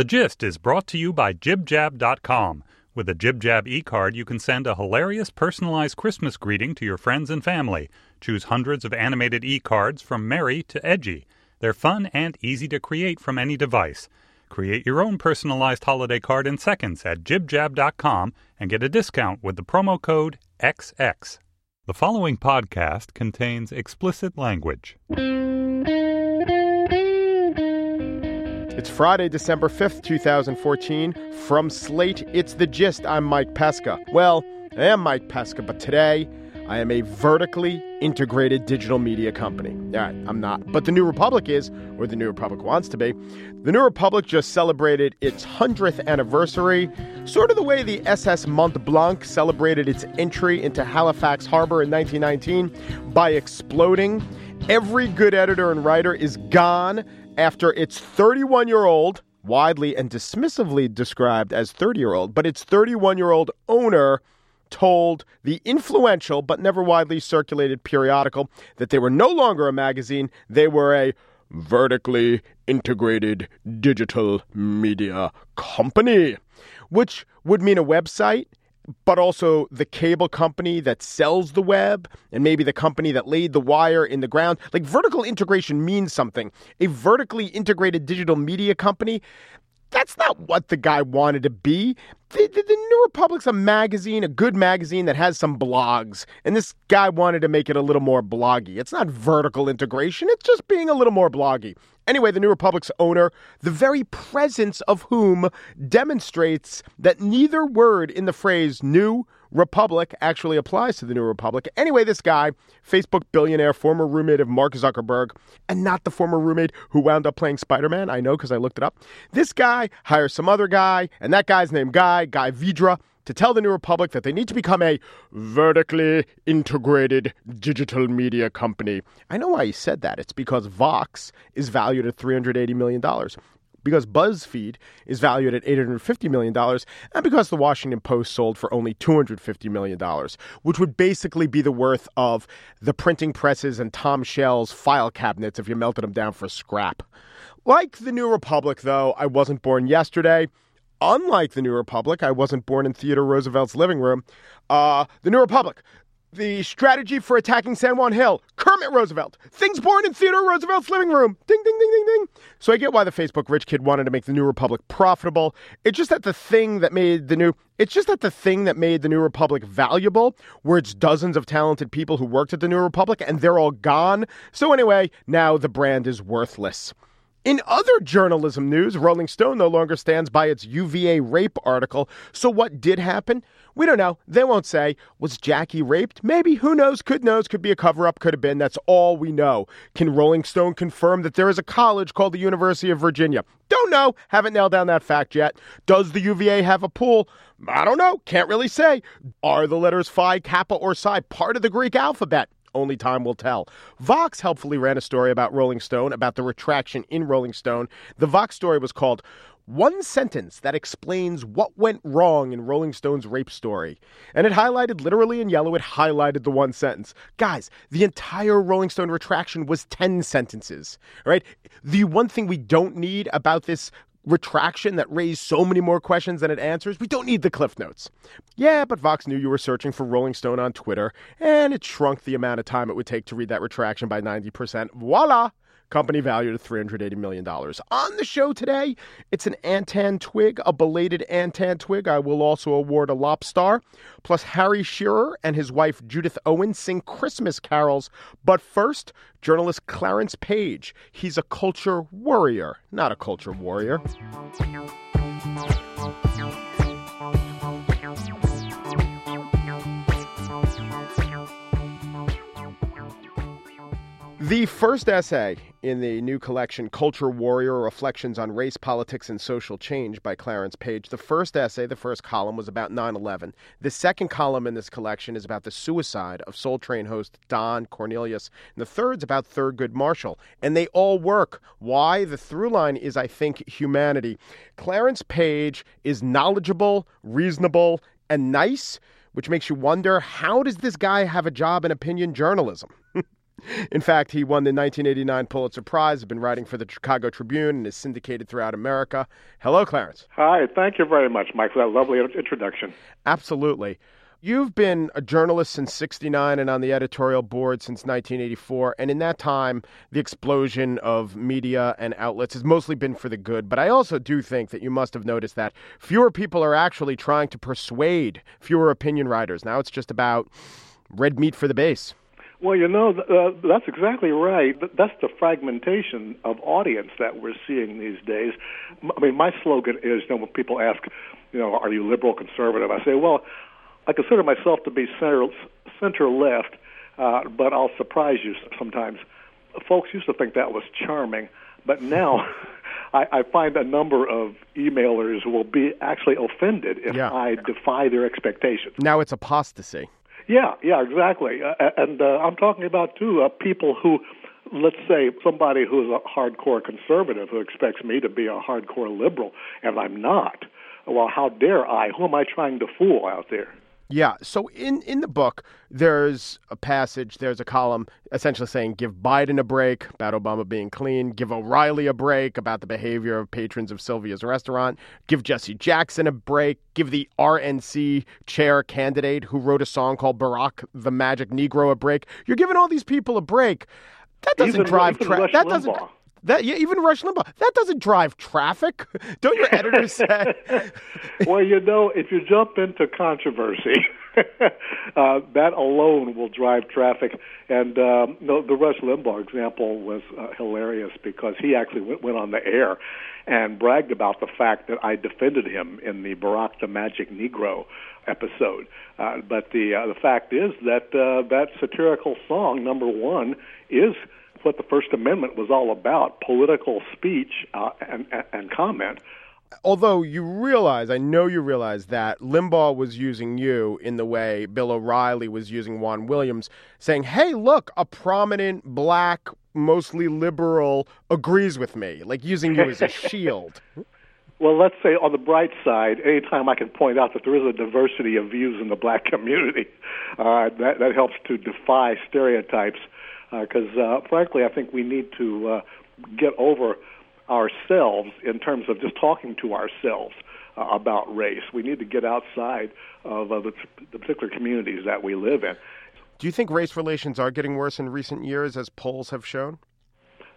The Gist is brought to you by JibJab.com. With a JibJab e card, you can send a hilarious personalized Christmas greeting to your friends and family. Choose hundreds of animated e cards from merry to edgy. They're fun and easy to create from any device. Create your own personalized holiday card in seconds at jibjab.com and get a discount with the promo code XX. The following podcast contains explicit language. It's Friday, December 5th, 2014. From Slate, it's The Gist. I'm Mike Pesca. Well, I am Mike Pesca, but today I am a vertically integrated digital media company. All right, I'm not. But the New Republic is, or the New Republic wants to be. The New Republic just celebrated its 100th anniversary, sort of the way the SS Mont Blanc celebrated its entry into Halifax Harbor in 1919 by exploding. Every good editor and writer is gone after its 31 year old, widely and dismissively described as 30 year old, but its 31 year old owner told the influential but never widely circulated periodical that they were no longer a magazine, they were a vertically integrated digital media company, which would mean a website but also the cable company that sells the web and maybe the company that laid the wire in the ground. Like vertical integration means something. A vertically integrated digital media company, that's not what the guy wanted to be. The, the, the, New Republic's a magazine, a good magazine that has some blogs, and this guy wanted to make it a little more bloggy. It's not vertical integration, it's just being a little more bloggy. Anyway, the New Republic's owner, the very presence of whom demonstrates that neither word in the phrase New Republic actually applies to the New Republic. Anyway, this guy, Facebook billionaire, former roommate of Mark Zuckerberg, and not the former roommate who wound up playing Spider Man, I know because I looked it up. This guy hires some other guy, and that guy's named Guy, Guy Vidra, to tell the New Republic that they need to become a vertically integrated digital media company. I know why he said that. It's because Vox is valued at $380 million because BuzzFeed is valued at $850 million, and because the Washington Post sold for only $250 million, which would basically be the worth of the printing presses and Tom Shell's file cabinets if you melted them down for scrap. Like the New Republic, though, I wasn't born yesterday. Unlike the New Republic, I wasn't born in Theodore Roosevelt's living room. Uh, the New Republic, the strategy for attacking San Juan Hill, Kermit Roosevelt, things born in Theodore Roosevelt's living room. Ding, ding, ding, ding, ding. So I get why the Facebook rich kid wanted to make the New Republic profitable. It's just that the thing that made the new, it's just that the thing that made the New Republic valuable were its dozens of talented people who worked at the New Republic and they're all gone. So anyway, now the brand is worthless. In other journalism news, Rolling Stone no longer stands by its UVA rape article. So what did happen? We don't know. They won't say. Was Jackie raped? Maybe. Who knows? Could knows. Could be a cover up. Could have been. That's all we know. Can Rolling Stone confirm that there is a college called the University of Virginia? Don't know. Haven't nailed down that fact yet. Does the UVA have a pool? I don't know. Can't really say. Are the letters Phi, Kappa, or Psi part of the Greek alphabet? Only time will tell. Vox helpfully ran a story about Rolling Stone, about the retraction in Rolling Stone. The Vox story was called One Sentence That Explains What Went Wrong in Rolling Stone's Rape Story. And it highlighted, literally in yellow, it highlighted the one sentence. Guys, the entire Rolling Stone retraction was 10 sentences, right? The one thing we don't need about this retraction that raised so many more questions than it answers. We don't need the cliff notes. Yeah, but Vox knew you were searching for Rolling Stone on Twitter, and it shrunk the amount of time it would take to read that retraction by 90%. Voila! Company valued at $380 million. On the show today, it's an Antentwig, a belated Antentwig. I will also award a Lobstar. Plus, Harry Shearer and his wife Judith Owen sing Christmas carols. But first, journalist Clarence Page. He's a culture worrier, not a culture warrior. The first essay in the new collection, Culture Worrier Reflections on Race, Politics, and Social Change by Clarence Page. The first essay, the first column, was about 9 11. The second column in this collection is about the suicide of Soul Train host Don Cornelius. And the third's about Thurgood Marshall. And they all work. Why? The through line is, I think, humanity. Clarence Page is knowledgeable, reasonable, and nice, which makes you wonder how does this guy have a job in opinion journalism? In fact, he won the 1989 Pulitzer Prize, has been writing for the Chicago Tribune, and is syndicated throughout America. Hello, Clarence. Hi, thank you very much, Mike, for that lovely introduction. Absolutely. You've been a journalist since 69 and on the editorial board since 1984. And in that time, the explosion of media and outlets has mostly been for the good. But I also do think that you must have noticed that fewer people are actually trying to persuade fewer opinion writers. Now it's just about red meat for the base. Well, you know, uh, that's exactly right. That's the fragmentation of audience that we're seeing these days. I mean, my slogan is, you know, when people ask, you know, are you liberal, conservative? I say, well, I consider myself to be center center left, uh, but I'll surprise you sometimes. Folks used to think that was charming, but now I, I find a number of emailers will be actually offended if yeah. I defy their expectations. Now it's apostasy. Yeah, yeah, exactly. Uh, and uh, I'm talking about too uh, people who let's say somebody who's a hardcore conservative who expects me to be a hardcore liberal, and I'm not. Well, how dare I? Who am I trying to fool out there? Yeah. So in, in the book, there's a passage, there's a column essentially saying give Biden a break about Obama being clean, give O'Reilly a break about the behavior of patrons of Sylvia's restaurant, give Jesse Jackson a break, give the RNC chair candidate who wrote a song called Barack the Magic Negro a break. You're giving all these people a break. That doesn't even, drive traffic. That doesn't. That yeah, even Rush Limbaugh. That doesn't drive traffic. Don't your editors say? well, you know, if you jump into controversy, uh, that alone will drive traffic. And um, the, the Rush Limbaugh example was uh, hilarious because he actually went, went on the air and bragged about the fact that I defended him in the Barack the Magic Negro episode. Uh, but the uh, the fact is that uh, that satirical song, number one, is what the First Amendment was all about political speech uh, and, and comment. Although you realize, I know you realize that Limbaugh was using you in the way Bill O'Reilly was using Juan Williams, saying, hey, look, a prominent black, mostly liberal agrees with me, like using you as a shield. Well, let's say on the bright side, anytime I can point out that there is a diversity of views in the black community, uh, that, that helps to defy stereotypes because uh, uh, frankly, I think we need to uh, get over ourselves in terms of just talking to ourselves uh, about race. We need to get outside of uh, the, the particular communities that we live in. Do you think race relations are getting worse in recent years, as polls have shown?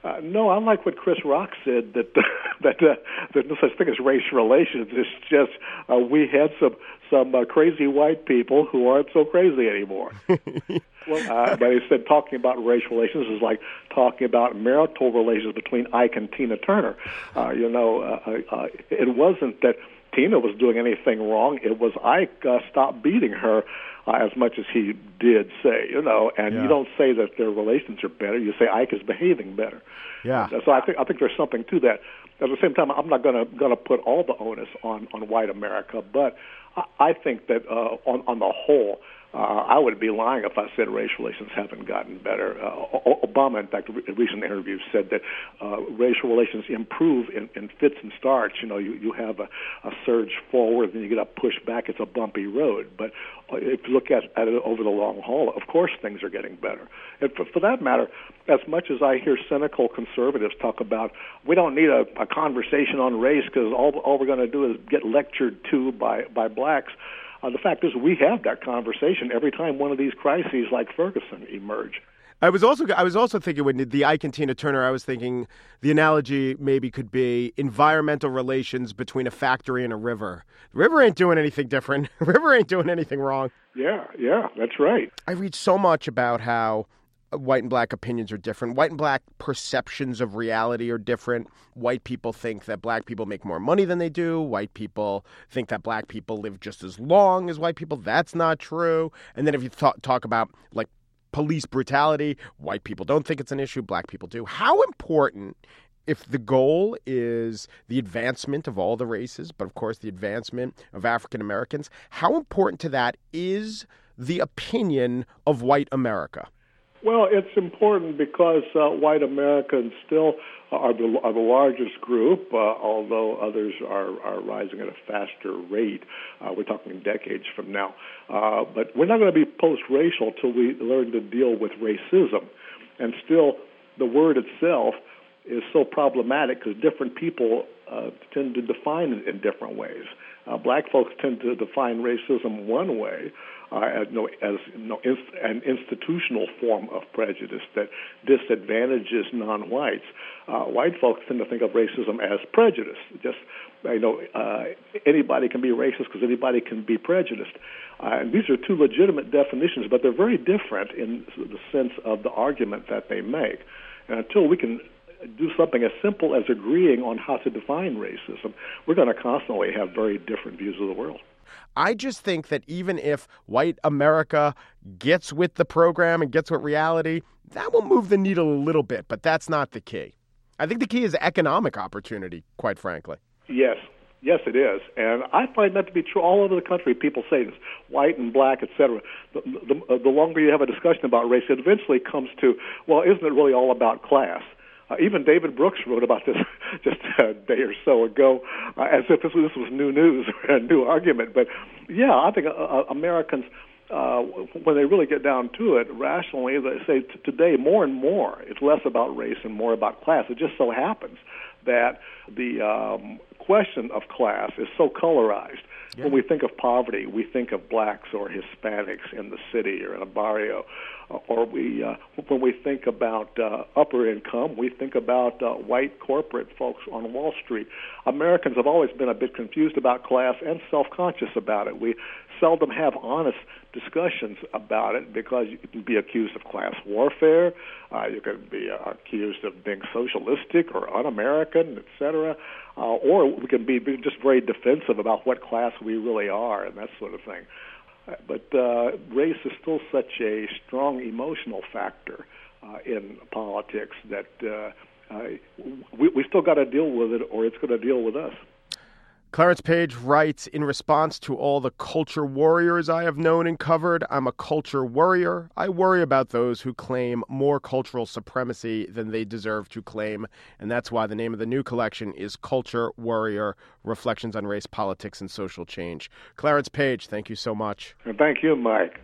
Uh, no, I like what Chris Rock said that that uh, there's no such thing as race relations. It's just uh, we had some some uh, crazy white people who aren't so crazy anymore. well, uh, but he said talking about race relations is like talking about marital relations between Ike and Tina Turner. Uh, you know, uh, uh, it wasn't that Tina was doing anything wrong. It was Ike uh, stopped beating her uh, as much as he did say, you know, and yeah. you don't say that their relations are better. You say Ike is behaving better. Yeah. So I think I think there's something to that. At the same time, I'm not going to going to put all the onus on on white America, but I, I think that uh, on on the whole, uh, I would be lying if I said race relations haven't gotten better. Uh, Obama, in fact, in recent interview said that uh, racial relations improve in, in fits and starts. You know, you, you have a, a surge forward, and you get a push back. It's a bumpy road. But uh, if you look at, at it over the long haul, of course things are getting better. And for, for that matter, as much as I hear cynical conservatives talk about we don't need a, a conversation on race because all, all we're going to do is get lectured to by, by blacks, uh, the fact is, we have that conversation every time one of these crises like Ferguson emerge. I was also I was also thinking when the Ike and Tina Turner, I was thinking the analogy maybe could be environmental relations between a factory and a river. The river ain't doing anything different. The river ain't doing anything wrong. Yeah, yeah, that's right. I read so much about how white and black opinions are different. White and black perceptions of reality are different. White people think that black people make more money than they do. White people think that black people live just as long as white people. That's not true. And then if you th- talk about like police brutality, white people don't think it's an issue, black people do. How important if the goal is the advancement of all the races, but of course the advancement of African Americans, how important to that is the opinion of white America? Well, it's important because uh, white Americans still are the, are the largest group, uh, although others are, are rising at a faster rate. Uh, we're talking decades from now. Uh, but we're not going to be post racial till we learn to deal with racism. and still the word itself is so problematic because different people uh, tend to define it in different ways. Uh, black folks tend to define racism one way, as, know, as know, an institutional form of prejudice that disadvantages non-whites. Uh, white folks tend to think of racism as prejudice. Just you know, uh, anybody can be racist because anybody can be prejudiced. Uh, and these are two legitimate definitions, but they're very different in the sense of the argument that they make. And until we can do something as simple as agreeing on how to define racism, we're going to constantly have very different views of the world. I just think that even if white America gets with the program and gets with reality, that will move the needle a little bit, but that's not the key. I think the key is economic opportunity, quite frankly. Yes, yes, it is, and I find that to be true all over the country. People say this, white and black, etc. The, the, uh, the longer you have a discussion about race, it eventually comes to, well, isn't it really all about class? Uh, even David Brooks wrote about this just a day or so ago, uh, as if this was, this was new news or a new argument. But yeah, I think uh, uh, Americans, uh, when they really get down to it, rationally, they say t- today more and more it's less about race and more about class. It just so happens that the um, question of class is so colorized. Yeah. When we think of poverty, we think of blacks or Hispanics in the city or in a barrio or we uh, when we think about uh, upper income, we think about uh, white corporate folks on Wall Street. Americans have always been a bit confused about class and self-conscious about it. We seldom have honest discussions about it because you can be accused of class warfare, uh, you can be uh, accused of being socialistic or un-American, etc., uh, or we can be just very defensive about what class we really are and that sort of thing. But uh, race is still such a strong emotional factor uh, in politics that uh, uh, we, we still got to deal with it, or it's going to deal with us. Clarence Page writes In response to all the culture warriors I have known and covered, I'm a culture worrier. I worry about those who claim more cultural supremacy than they deserve to claim. And that's why the name of the new collection is Culture Worrier Reflections on Race, Politics, and Social Change. Clarence Page, thank you so much. Thank you, Mike.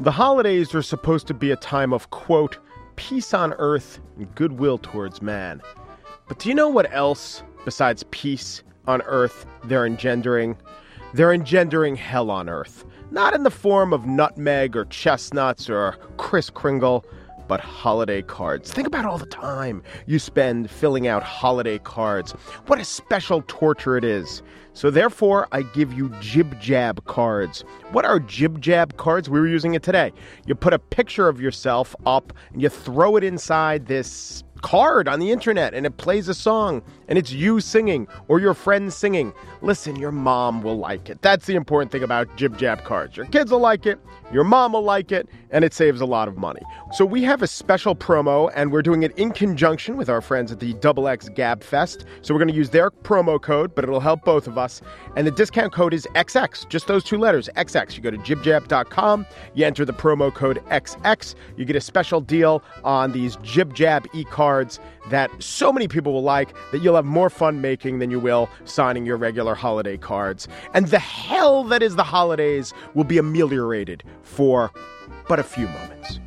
The holidays are supposed to be a time of, quote, peace on earth and goodwill towards man. But do you know what else besides peace on earth they're engendering? They're engendering hell on earth. Not in the form of nutmeg or chestnuts or Kris Kringle, but holiday cards. Think about all the time you spend filling out holiday cards. What a special torture it is. So, therefore, I give you Jib Jab cards. What are Jib Jab cards? We were using it today. You put a picture of yourself up and you throw it inside this card on the internet and it plays a song and it's you singing or your friends singing. Listen, your mom will like it. That's the important thing about Jib Jab cards. Your kids will like it, your mom will like it, and it saves a lot of money. So we have a special promo and we're doing it in conjunction with our friends at the Double X Gab Fest. So we're going to use their promo code, but it'll help both of us. And the discount code is XX, just those two letters, XX. You go to jibjab.com, you enter the promo code XX, you get a special deal on these Jib Jab e cards that so many people will like that you'll have more fun making than you will signing your regular holiday cards. And the hell that is the holidays will be ameliorated for but a few moments.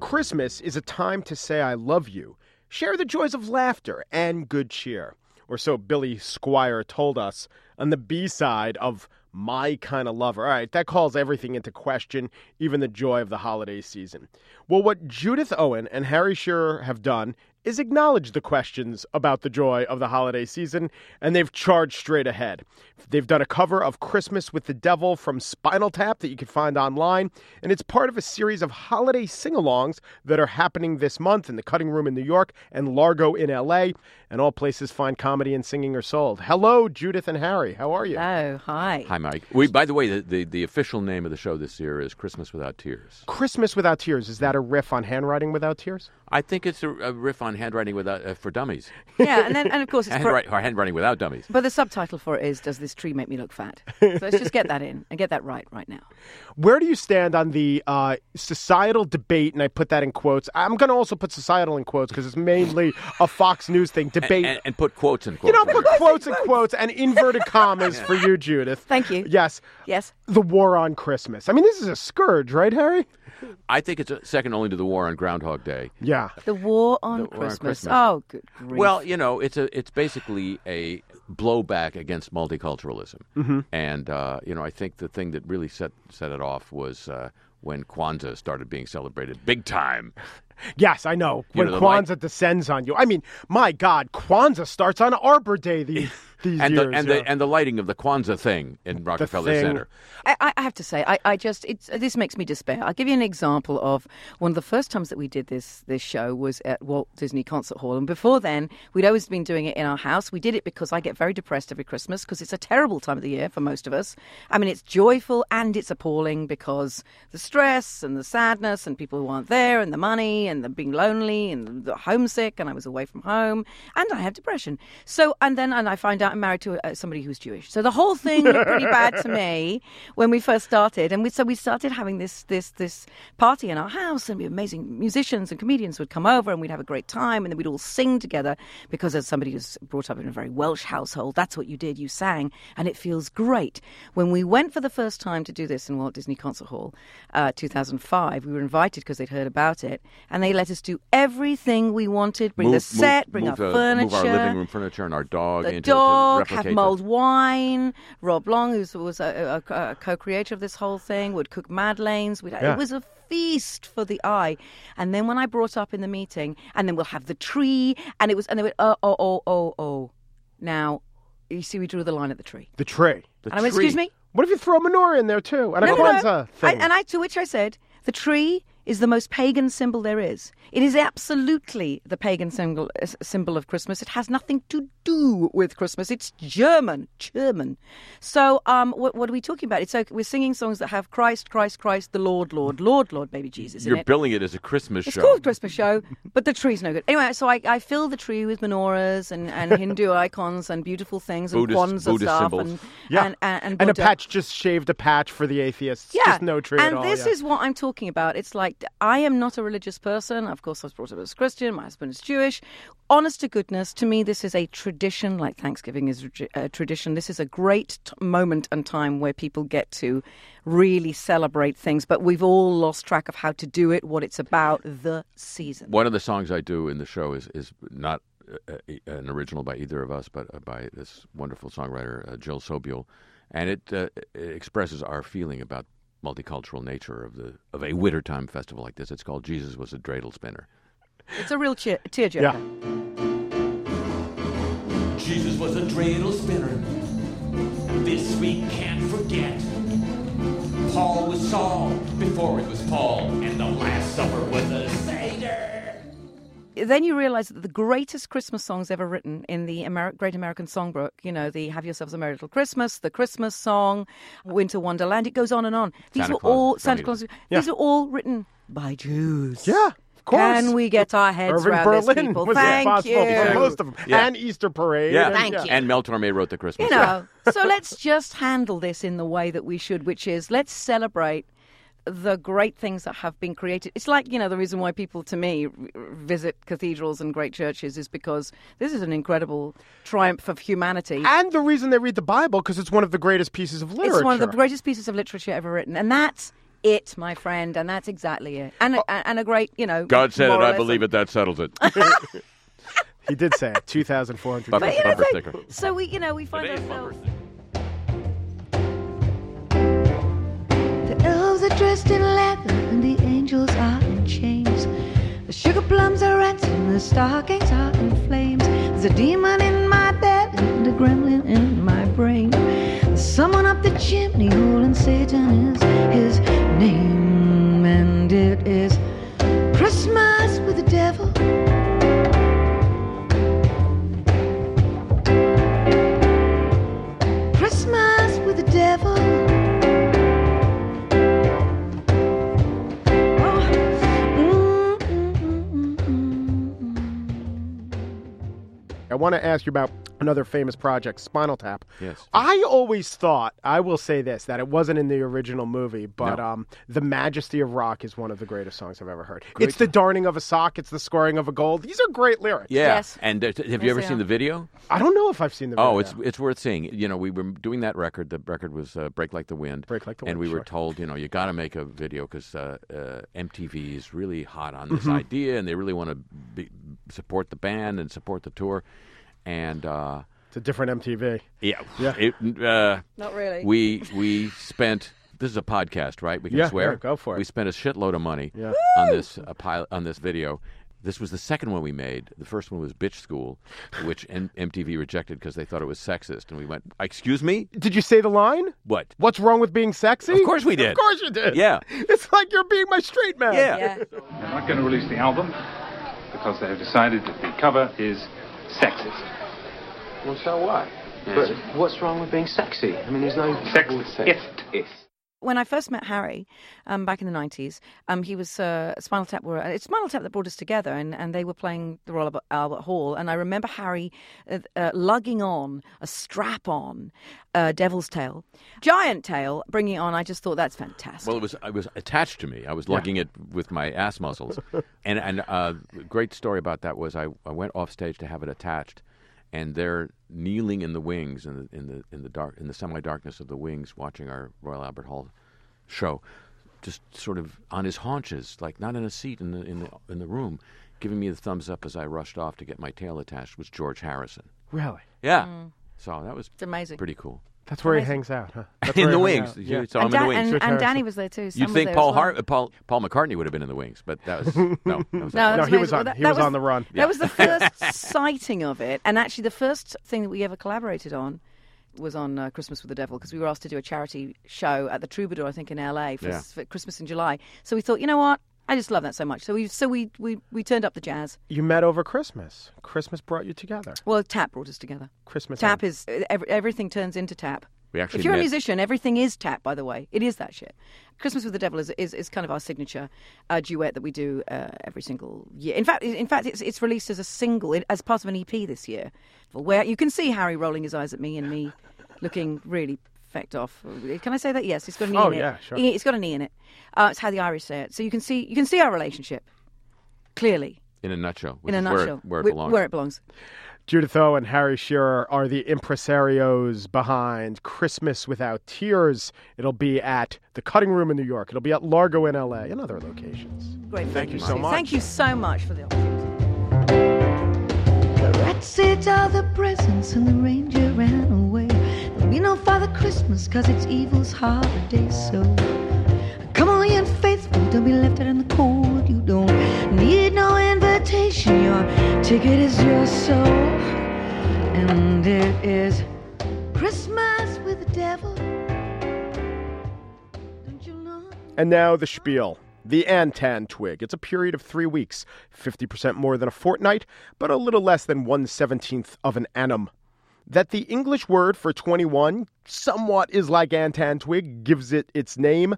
Christmas is a time to say I love you, share the joys of laughter and good cheer. Or so Billy Squier told us on the B side of my kind of lover. All right, that calls everything into question, even the joy of the holiday season. Well, what Judith Owen and Harry Shearer have done is acknowledge the questions about the joy of the holiday season, and they've charged straight ahead. They've done a cover of Christmas with the Devil from Spinal Tap that you can find online, and it's part of a series of holiday sing alongs that are happening this month in the Cutting Room in New York and Largo in LA, and all places fine comedy and singing are sold. Hello, Judith and Harry. How are you? Oh, hi. Hi, Mike. We, by the way, the, the, the official name of the show this year is Christmas Without Tears. Christmas Without Tears. Is that a riff on handwriting without tears? I think it's a, a riff on handwriting without uh, for dummies. Yeah, and then and of course it's for, Handwrite, or handwriting without dummies. but the subtitle for it is "Does this tree make me look fat?" So let's just get that in and get that right right now. Where do you stand on the uh, societal debate? And I put that in quotes. I'm going to also put societal in quotes because it's mainly a Fox News thing. Debate. And, and put quotes in quotes. you quotes. know, put quotes in quotes and inverted commas for you, Judith. Thank you. Yes. Yes. The war on Christmas. I mean, this is a scourge, right, Harry? I think it's a second only to the war on Groundhog Day. Yeah. The war on, The war on Christmas. Christmas. Oh, good grief. Well, you know, it's a it's basically a blowback against multiculturalism, Mm-hmm. and uh, you know, I think the thing that really set set it off was uh, when Kwanzaa started being celebrated big time. Yes, I know. You When know, the light- Kwanzaa descends on you. I mean, my God, Kwanzaa starts on Arbor Day these, these and years. the and yeah. the and the lighting of the Kwanzaa thing in Rockefeller thing. Center. I, I have to say, I, I just it's this makes me despair. I'll give you an example of one of the first times that we did this this show was at Walt Disney Concert Hall, and before then we'd always been doing it in our house. We did it because I get very depressed every Christmas because it's a terrible time of the year for most of us. I mean, it's joyful and it's appalling because the stress and the sadness and people who aren't there and the money and the being lonely and the homesick and I was away from home and I have depression. So and then and I find out I'm married to uh, somebody who's Jewish. So the whole thing looked pretty bad to me when we first started, and we, so we started having this this this party in our house, and we amazing musicians and comedians would come over, and we'd have a great time, and then we'd all sing together because as somebody who's brought up in a very Welsh household, that's what you did, you sang, and it feels great. When we went for the first time to do this in Walt Disney Concert Hall, uh, 2005, we were invited because they'd heard about it, and they let us do everything we wanted, bring the set, move- bring move our the- furniture, move our living room furniture and our dog the dog, have mulled wine. Rob Long, who was a, a, a co-creator of this whole thing, would cook madeleines. We'd, Yeah. It was a feast for the eye. And then when I brought up in the meeting, and then we'll have the tree, and it was, and they went, oh, oh, oh, oh, oh. Now, you see, we drew the line at the tree. the tree. the and I went, tree. excuse me. What if you throw menorah in there too? And a No, no, no. Kwanzaa I, thing. and I, to which I said, the tree is the most pagan symbol there is. It is absolutely the pagan symbol, uh, symbol of Christmas. It has nothing to do with Christmas. It's German, German. So, um, what, what are we talking about? It's like we're singing songs that have Christ, Christ, Christ, the Lord, Lord, Lord, Lord, baby Jesus You're it. billing it as a Christmas It's show. It's called Christmas show, but the tree's no good. Anyway, so I, I fill the tree with menorahs and, and Hindu icons and beautiful things and Buddhist- Kwanzaa Buddhist stuff symbols. and, yeah. and, and, and, and a patch just shaved a patch for the atheists. Yeah, Just no tree and at all. And this yeah. is what I'm talking about. It's like I am not a religious person. Of course, I was brought up as Christian. My husband is Jewish. Honest to goodness, to me, this is a tradition. Like Thanksgiving is a tradition. This is a great t- moment and time where people get to really celebrate things. But we've all lost track of how to do it, what it's about, the season. One of the songs I do in the show is is not uh, uh, an original by either of us, but uh, by this wonderful songwriter Jill Sobule, and it, uh, it expresses our feeling about multicultural nature of the of a wintertime festival like this. It's called "Jesus Was a Dreidel Spinner." It's a real cheer- tearjerker. Yeah. Jesus was a dreidel spinner. This we can't forget. Paul was Saul before it was Paul, and the Last Supper was a Seder. Then you realize that the greatest Christmas songs ever written in the Amer- Great American Songbook, you know, the Have Yourselves a Merry Little Christmas, the Christmas song, Winter Wonderland, it goes on and on. These Santa were Claus, all Santa Claus. Yeah. These are all written by Jews. Yeah, of course. Can we get our heads Irving around Berlin this, people? was Thank responsible you. for most of them, Yeah. and Easter Parade. Yeah, and- Thank yeah. you. And Mel Torme wrote the Christmas. You know, so let's just handle this in the way that we should, which is let's celebrate the great things that have been created. It's like, you know, the reason why people, to me, visit cathedrals and great churches is because this is an incredible triumph of humanity. And the reason they read the Bible because it's one of the greatest pieces of literature. It's one of the greatest pieces of literature ever written. And that's it, my friend. And that's exactly it. And, a, oh. and a great, you know. God said it. I lesson. believe it. That settles it. He did say it. Two thousand four hundred. Bumper, But, you know, bumper so- sticker. So we, you know, we find ourselves. Are dressed in leather and the angels are in chains. The sugar plums are ransom, the stockings are in flames. There's a demon in my bed and a gremlin in my brain. There's someone up the chimney hole and Satan is his name. And it is Christmas with the devil. Christmas with the devil. Want to ask you about another famous project, Spinal Tap. Yes. I always thought, I will say this, that it wasn't in the original movie, but No. um, The Majesty of Rock is one of the greatest songs I've ever heard. It's the darning of a sock, it's the scoring of a gold. These are great lyrics. Yeah. Yes. And uh, have Yes, you ever they seen the video? I don't know if I've seen the Oh, video. it's it's worth seeing. You know, we were doing that record. The record was uh, "Break Like the Wind." Break Like the Wind. And Wind, we were told, you know, you got to make a video because uh, uh, MTV is really hot on Mm-hmm. this idea, and they really want to support the band and support the tour. And uh, It's a different MTV. yeah, Yeah. It, uh, Not really. we we spent. This is a podcast, right? We can Yeah, swear. yeah, go for it. We spent a shitload of money Yeah. on this uh, pilot on this video. This was the second one we made. The first one was Bitch School, which M- MTV rejected because they thought it was sexist. And we went, "Excuse me, Did you say the line? what? What's wrong with being sexy? Of course we did. Of course you did. Yeah. It's like you're being my straight man. Yeah. yeah. They're not going to release the album because they have decided that the cover is sexist. Well, so what? But what's wrong with being sexy? I mean, there's no Sexist. When I first met Harry um, back in the 90s, um, he was uh, Spinal Tap were it's Spinal Tap that brought us together, and, and they were playing the Royal Albert, Albert Hall, and I remember Harry uh, uh, lugging on a strap on uh, Devil's Tail, giant tail, bringing on. I just thought that's fantastic. Well, it was it was attached to me. I was lugging it with my ass muscles, and and uh, great story about that was I, I went off stage to have it attached, and they're kneeling in the wings in the in the in the dark in the semi darkness of the wings, watching our Royal Albert Hall show, just sort of on his haunches, like not in a seat in the in the in the room, giving me the thumbs up as I rushed off to get my tail attached. Was George Harrison? Really? Yeah. Mm. So that was it's amazing. pretty cool. That's where he Amazing. hangs out, huh? That's in where the he hangs wings, out. Yeah. you saw him and, in the Dan- wings. and, and Dhani was there too. Sam You'd was think there Paul as well. Har- Paul Paul McCartney would have been in the wings, but that was no, that was No, not. that's No, he amazing. was on- Well, that- he that was on the run. That was the first sighting of it, and actually the first thing that we ever collaborated on was on uh, Christmas with the Devil because we were asked to do a charity show at the Troubadour, I think, in LA for, Yeah. for Christmas in July. So we thought, you know what? I just love that so much. So we so we we, we turned up the jazz. You met over Christmas. Christmas brought you together. Well, tap brought us together. Christmas. Tap Eve. is every, everything turns into tap. We actually if you're a musician, everything is tap. By the way, it is that shit. Christmas with the Devil is is, is kind of our signature uh, duet that we do uh, every single year. In fact, in fact, it's it's released as a single as part of an EP this year, where you can see Harry rolling his eyes at me and me looking really fecked off. Can I say that? Yes, it's got an e Oh, in it. yeah, sure. It's got an e in it. Uh, it's how the Irish say it. So you can see you can see our relationship clearly in a nutshell. in a nutshell where, it- where it belongs. Where it belongs. Judith Owen and Harry Shearer are the impresarios behind Christmas Without Tears. It'll be at the Cutting Room in New York. It'll be at Largo in LA and other locations. Great. Thank you so much. Thank you so much for the opportunity. The rat said all the presents and the reindeer ran away. Be no Father Christmas cause it's evil's holiday. So come on in faithful, don't be left out in the cold. You don't need no invitation. Your ticket is your soul. And it is Christmas with the devil. You know? And now the spiel. The Antentwig. It's a period of three weeks, 50% more than a fortnight, but a little less than one seventeenth of an annum. That the English word for 21 somewhat is like Antentwig gives it its name,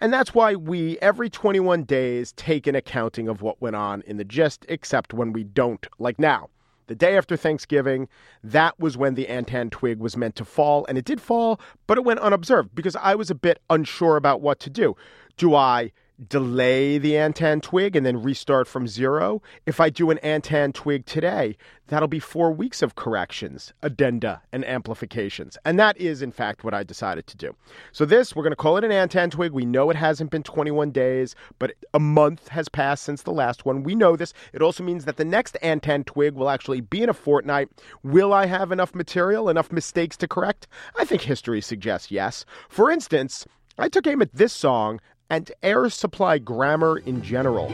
and that's why we, every 21 days, take an accounting of what went on in the gist, except when we don't, like now. The day after Thanksgiving, that was when the Antentwig was meant to fall, and it did fall, but it went unobserved because I was a bit unsure about what to do. Do I delay the Antentwig and then restart from zero? If I do an Antentwig today, that'll be four weeks of corrections, addenda, and amplifications. And that is, in fact, what I decided to do. So, this, we're going to call it an Antentwig. We know it hasn't been 21 days, but a month has passed since the last one. We know this. It also means that the next Antentwig will actually be in a fortnight. Will I have enough material, enough mistakes to correct? I think history suggests yes. For instance, I took aim at this song and air supply grammar in general.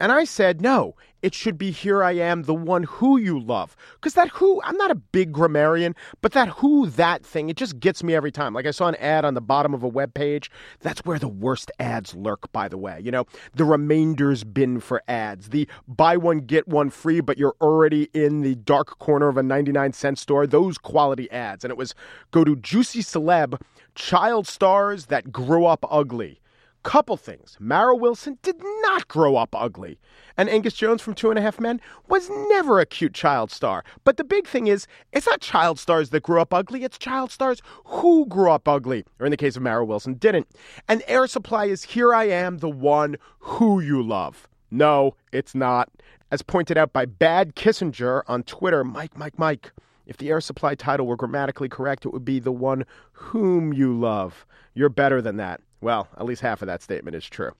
And I said, no, it should be Here I Am, the one who you love. Because that who, I'm not a big grammarian, but that who, that thing, it just gets me every time. Like I saw an ad on the bottom of a web page. That's where the worst ads lurk, by the way. You know, the remainders bin for ads, the buy one, get one free, but you're already in the dark corner of a 99 cent store, those quality ads. And it was go to Juicy Celeb, child stars that grew up ugly Couple things. Mara Wilson did not grow up ugly. And Angus Jones from Two and a Half Men was never a cute child star. But the big thing is, it's not child stars that grew up ugly, it's child stars who grew up ugly, or in the case of Mara Wilson, didn't. And Air Supply is Here I Am, the one who you love. No, it's not. As pointed out by Bad Kissinger on Twitter, Mike, Mike, Mike. If the air supply title were grammatically correct, it would be the one whom you love. You're better than that. Well, at least half of that statement is true.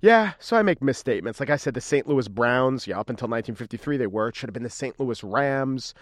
Yeah, so I make misstatements. Like I said, the St. Louis Browns, yeah, up until 1953 they were. It should have been the St. Louis Rams.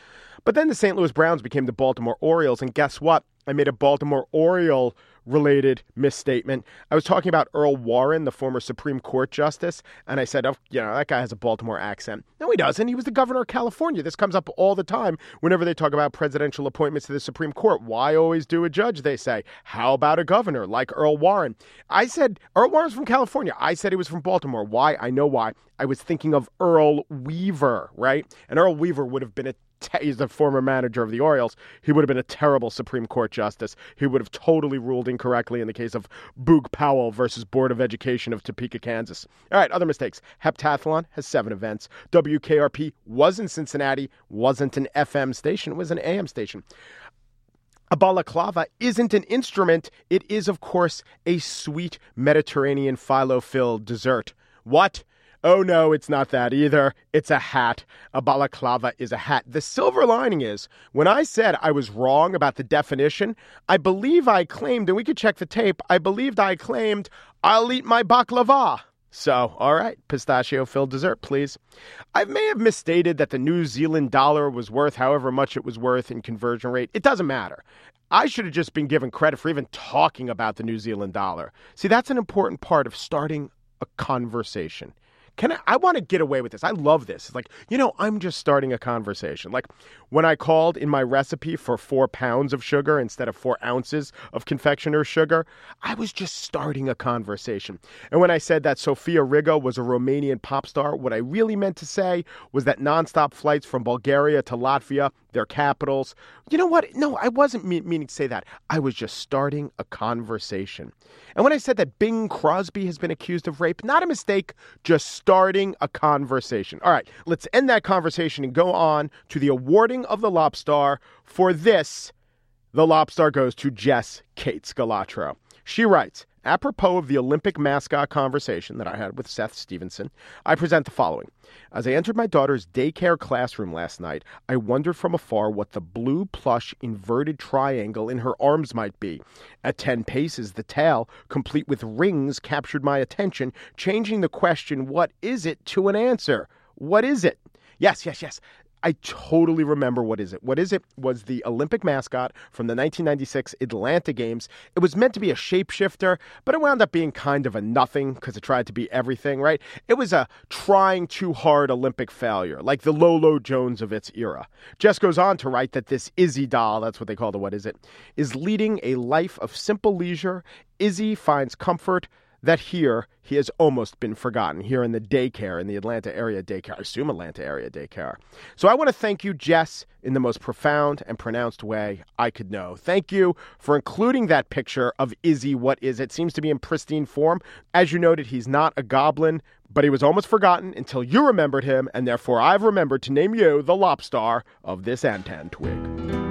But then the St. Louis Browns became the Baltimore Orioles, and guess what? I made a Baltimore Oriole related misstatement. I was talking about Earl Warren, the former Supreme Court justice, and I said, oh, you know, that guy has a Baltimore accent. No, he doesn't. He was the governor of California. This comes up all the time whenever they talk about presidential appointments to the Supreme Court. Why always do a judge, they say. How about a governor like Earl Warren? I said, Earl Warren's from California. I said he was from Baltimore. Why? I know why. I was thinking of Earl Weaver, right? And Earl Weaver would have been a te- he's the former manager of the Orioles. He would have been a terrible Supreme Court justice. He would have totally ruled incorrectly in the case of Boog Powell versus Board of Education of Topeka, Kansas. All right, other mistakes. Heptathlon has seven events. WKRP was in Cincinnati, wasn't an FM station, was an AM station. A balaclava isn't an instrument. It is, of course, a sweet Mediterranean phyllo filled dessert. What? Oh no, it's not that either. It's a hat. A balaclava is a hat. The silver lining is, when I said I was wrong about the definition, I believe I claimed, and we could check the tape, I believed I claimed, I'll eat my baklava. So, all right, pistachio filled dessert, please. I may have misstated that the New Zealand dollar was worth however much it was worth in conversion rate. It doesn't matter. I should have just been given credit for even talking about the New Zealand dollar. See, that's an important part of starting a conversation. Can I, I want to get away with this. I love this. It's like, you know, I'm just starting a conversation. Like when I called in my recipe for four pounds of sugar instead of four ounces of confectioner's sugar, I was just starting a conversation. And when I said that Sofia Riga was a Romanian pop star, what I really meant to say was that nonstop flights from Bulgaria to Latvia, their capitals, you know what? No, I wasn't me- meaning to say that. I was just starting a conversation. And when I said that Bing Crosby has been accused of rape, not a mistake, just starting a conversation. All right, let's end that conversation and go on to the awarding of the Lobstar. For this, the Lobstar goes to Jess Kate Scalatro. She writes, apropos of the Olympic mascot conversation that I had with Seth Stevenson, I present the following. As I entered my daughter's daycare classroom last night, I wondered from afar what the blue plush inverted triangle in her arms might be. At ten paces, the tail, complete with rings, captured my attention, changing the question, What is it, to an answer. What is it? Yes, yes, yes. I totally remember what is it. What is it was the Olympic mascot from the 1996 Atlanta Games. It was meant to be a shapeshifter, but it wound up being kind of a nothing because it tried to be everything, right? It was a trying too hard Olympic failure, like the Lolo Jones of its era. Jess goes on to write that this Izzy doll, that's what they call the what is it, is leading a life of simple leisure. Izzy finds comfort that here he has almost been forgotten here in the daycare in the Atlanta area daycare. I assume Atlanta area daycare. So I want to thank you, Jess, in the most profound and pronounced way I could know. Thank you for including that picture of Izzy. What is it? Seems to be in pristine form. As you noted, he's not a goblin, but he was almost forgotten until you remembered him, and therefore I've remembered to name you the lobstar of this Antentwig.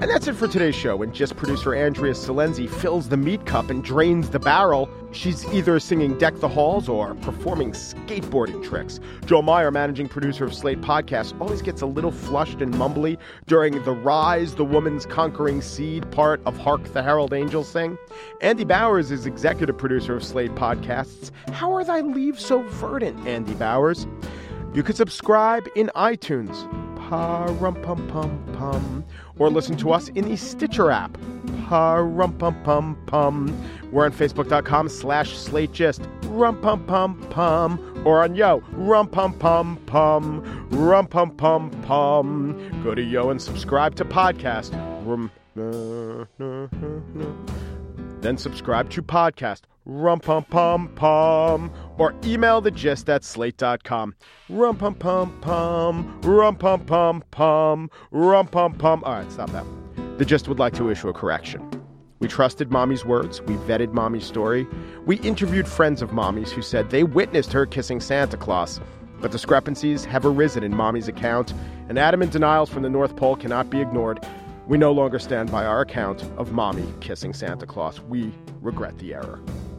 And that's it for today's show. When just producer Andrea Silenzi fills the meat cup and drains the barrel, she's either singing Deck the Halls or performing skateboarding tricks. Joe Meyer, managing producer of Slate Podcasts, always gets a little flushed and mumbly during the Rise, the Woman's Conquering Seed part of Hark the Herald Angels Sing. Andy Bowers is executive producer of Slate Podcasts. How are thy leaves so verdant, Andy Bowers? You could subscribe in iTunes. Pa-rum pum pum pum. Or listen to us in the Stitcher app. Pa-rum pum pum pum. We're on Facebook.com slash Slate Gist. Rum pum pum pum. Or on Yo. Rum pum pum pum. Rum pum pum pum. Go to Yo and subscribe to podcast. Rum. Uh, uh, uh, then subscribe to podcast. Rum pum pum pum. Or email the gist at slate.com. Rum pum pum pum. Rum pum pum pum. Rum pum pum. All right, stop that. The Gist would like to issue a correction. We trusted Mommy's words. We vetted Mommy's story. We interviewed friends of Mommy's who said they witnessed her kissing Santa Claus. But discrepancies have arisen in Mommy's account, and adamant denials from the North Pole cannot be ignored. We no longer stand by our account of Mommy kissing Santa Claus. We regret the error.